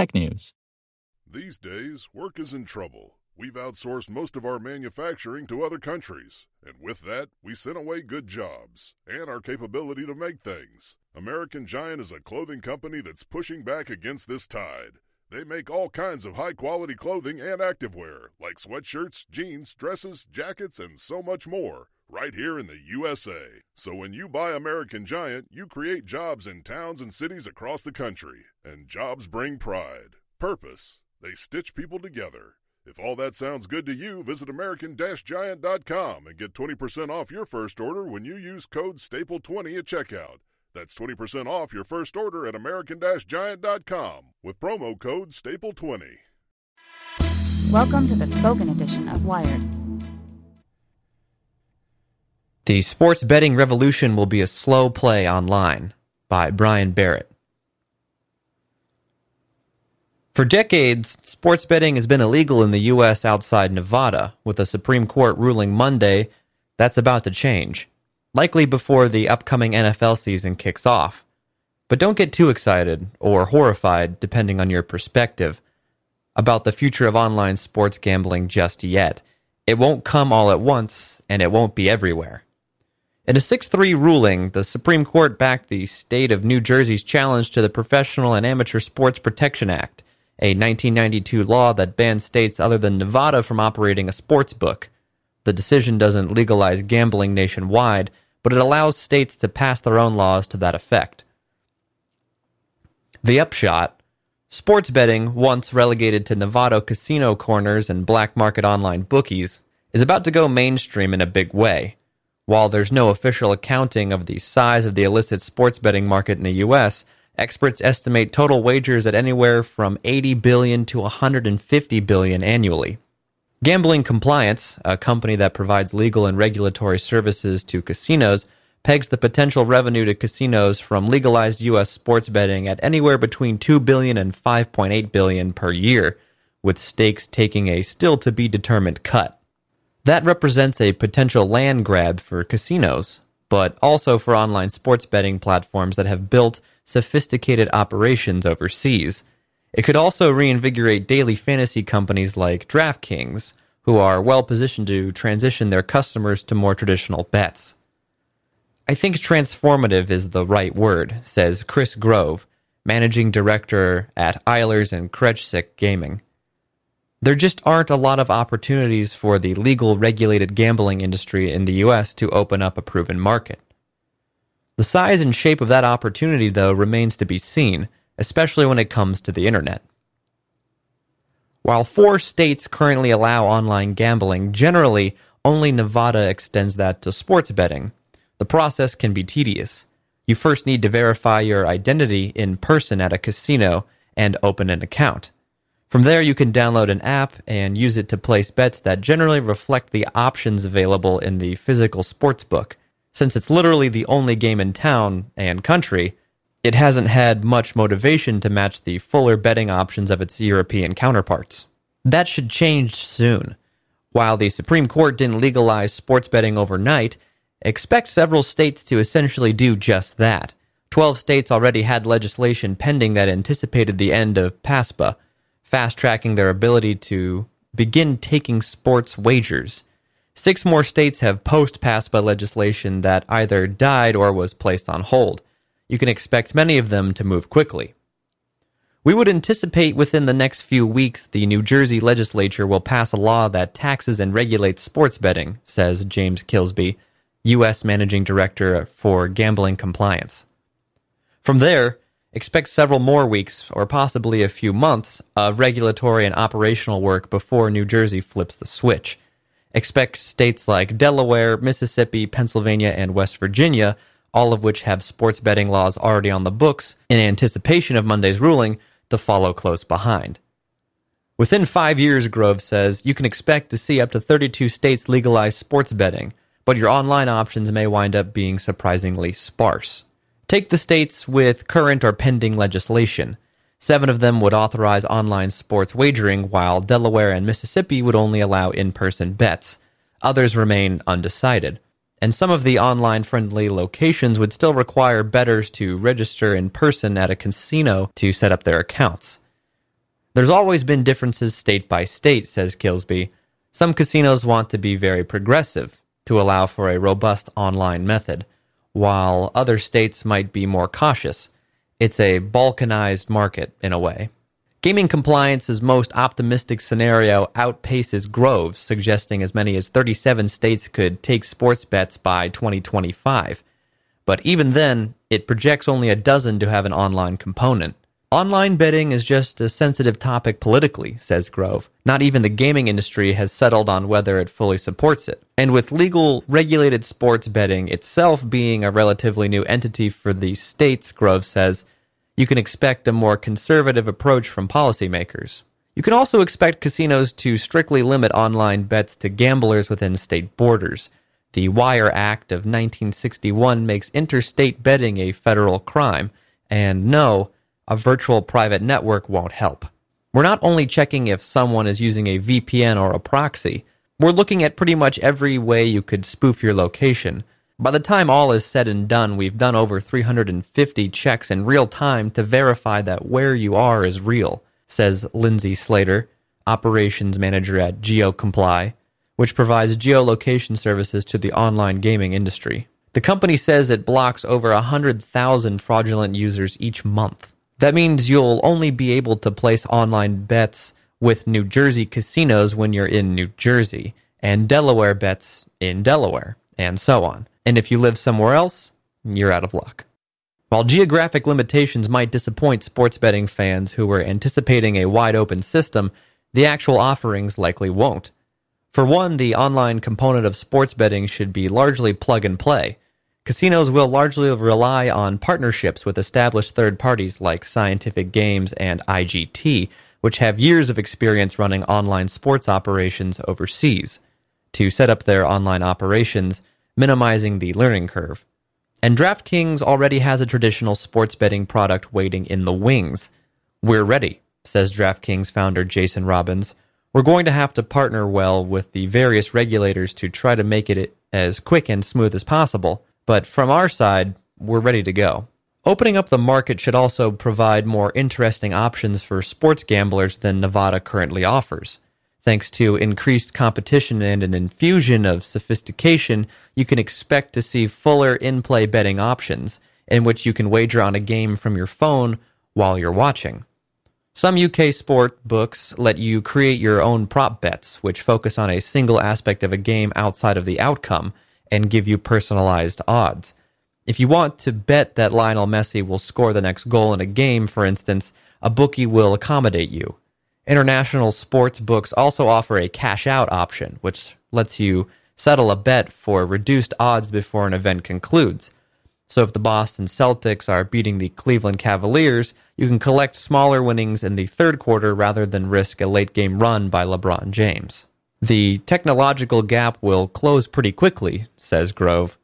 technews. These days, work is in trouble. We've outsourced most of our manufacturing to other countries, and with that, we sent away good jobs and our capability to make things. American Giant is a clothing company that's pushing back against this tide. They make all kinds of high quality clothing and activewear, like sweatshirts, jeans, dresses, jackets, and so much more, right here in the USA. So when you buy American Giant, you create jobs in towns and cities across the country. And jobs bring pride, purpose. They stitch people together. If all that sounds good to you, visit American-Giant.com and get 20% off your first order when you use code STAPLE20 at checkout. That's 20% off your first order at American-Giant.com with promo code STAPLE20. Welcome to the spoken edition of Wired. The sports betting revolution will be a slow play online by Brian Barrett. For decades, sports betting has been illegal in the U.S. outside Nevada, with a Supreme Court ruling Monday that's about to change, likely before the upcoming NFL season kicks off. But don't get too excited or horrified, depending on your perspective, about the future of online sports gambling just yet. It won't come all at once, and it won't be everywhere. In a 6 3 ruling, the Supreme Court backed the state of New Jersey's challenge to the Professional and Amateur Sports Protection Act, a 1992 law that bans states other than Nevada from operating a sports book. The decision doesn't legalize gambling nationwide, but it allows states to pass their own laws to that effect. The upshot sports betting, once relegated to Nevada casino corners and black market online bookies, is about to go mainstream in a big way. While there's no official accounting of the size of the illicit sports betting market in the US, experts estimate total wagers at anywhere from 80 billion to 150 billion annually. Gambling Compliance, a company that provides legal and regulatory services to casinos, pegs the potential revenue to casinos from legalized US sports betting at anywhere between 2 billion and 5.8 billion per year, with stakes taking a still to be determined cut. That represents a potential land grab for casinos, but also for online sports betting platforms that have built sophisticated operations overseas. It could also reinvigorate daily fantasy companies like DraftKings, who are well positioned to transition their customers to more traditional bets. I think transformative is the right word, says Chris Grove, managing director at Eilers and Krejcik Gaming there just aren't a lot of opportunities for the legal regulated gambling industry in the US to open up a proven market. The size and shape of that opportunity, though, remains to be seen, especially when it comes to the internet. While four states currently allow online gambling, generally only Nevada extends that to sports betting. The process can be tedious. You first need to verify your identity in person at a casino and open an account. From there, you can download an app and use it to place bets that generally reflect the options available in the physical sports book. Since it's literally the only game in town and country, it hasn't had much motivation to match the fuller betting options of its European counterparts. That should change soon. While the Supreme Court didn't legalize sports betting overnight, expect several states to essentially do just that. Twelve states already had legislation pending that anticipated the end of PASPA fast tracking their ability to begin taking sports wagers. Six more states have post passed by legislation that either died or was placed on hold. You can expect many of them to move quickly. We would anticipate within the next few weeks the New Jersey legislature will pass a law that taxes and regulates sports betting, says James Kilsby, U.S. Managing Director for Gambling Compliance. From there, expect several more weeks, or possibly a few months, of regulatory and operational work before New Jersey flips the switch. Expect states like Delaware, Mississippi, Pennsylvania, and West Virginia, all of which have sports betting laws already on the books, in anticipation of Monday's ruling, to follow close behind. Within five years, Grove says, you can expect to see up to 32 states legalize sports betting, but your online options may wind up being surprisingly sparse. Take the states with current or pending legislation. Seven of them would authorize online sports wagering, while Delaware and Mississippi would only allow in person bets. Others remain undecided. And some of the online friendly locations would still require bettors to register in person at a casino to set up their accounts. There's always been differences state by state, says Kilsby. Some casinos want to be very progressive to allow for a robust online method, while other states might be more cautious it's a balkanized market in a way. Gaming compliance's most optimistic scenario outpaces Grove's, suggesting as many as 37 states could take sports bets by 2025. But even then, it projects only a dozen to have an online component. Online betting is just a sensitive topic politically, says Grove. Not even the gaming industry has settled on whether it fully supports it. And with legal, regulated sports betting itself being a relatively new entity for the states, Grove says, you can expect a more conservative approach from policymakers. You can also expect casinos to strictly limit online bets to gamblers within state borders. The Wire Act of 1961 makes interstate betting a federal crime, and no, a virtual private network won't help. We're not only checking if someone is using a VPN or a proxy, we're looking at pretty much every way you could spoof your location. By the time all is said and done, we've done over 350 checks in real time to verify that where you are is real, says Lindsay Slader, operations manager at GeoComply, which provides geolocation services to the online gaming industry. The company says it blocks over 100,000 fraudulent users each month. That means you'll only be able to place online bets with New Jersey casinos when you're in New Jersey, and Delaware bets in Delaware, and so on. And if you live somewhere else, you're out of luck. While geographic limitations might disappoint sports betting fans who were anticipating a wide open system, the actual offerings likely won't. For one, the online component of sports betting should be largely plug and play. Casinos will largely rely on partnerships with established third parties like Scientific Games and IGT, which have years of experience running online sports operations overseas. To set up their online operations, minimizing the learning curve. And DraftKings already has a traditional sports betting product waiting in the wings. We're ready, says DraftKings founder Jason Robins. We're going to have to partner well with the various regulators to try to make it as quick and smooth as possible, but from our side, we're ready to go. Opening up the market should also provide more interesting options for sports gamblers than Nevada currently offers. Thanks to increased competition and an infusion of sophistication, you can expect to see fuller in play betting options, in which you can wager on a game from your phone while you're watching. Some UK sport books let you create your own prop bets, which focus on a single aspect of a game outside of the outcome and give you personalized odds. If you want to bet that Lionel Messi will score the next goal in a game, for instance, a bookie will accommodate you. International sports books also offer a cash out option, which lets you settle a bet for reduced odds before an event concludes. So if the Boston Celtics are beating the Cleveland Cavaliers, you can collect smaller winnings in the third quarter rather than risk a late game run by LeBron James. The technological gap will close pretty quickly, says Grove.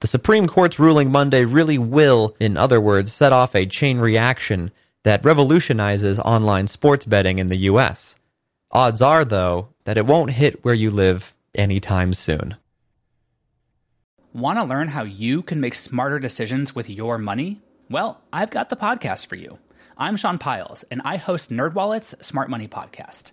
The Supreme Court's ruling Monday really will, in other words, set off a chain reaction that revolutionizes online sports betting in the US. Odds are, though, that it won't hit where you live anytime soon. Want to learn how you can make smarter decisions with your money? Well, I've got the podcast for you. I'm Sean Pyles, and I host NerdWallet's Smart Money Podcast.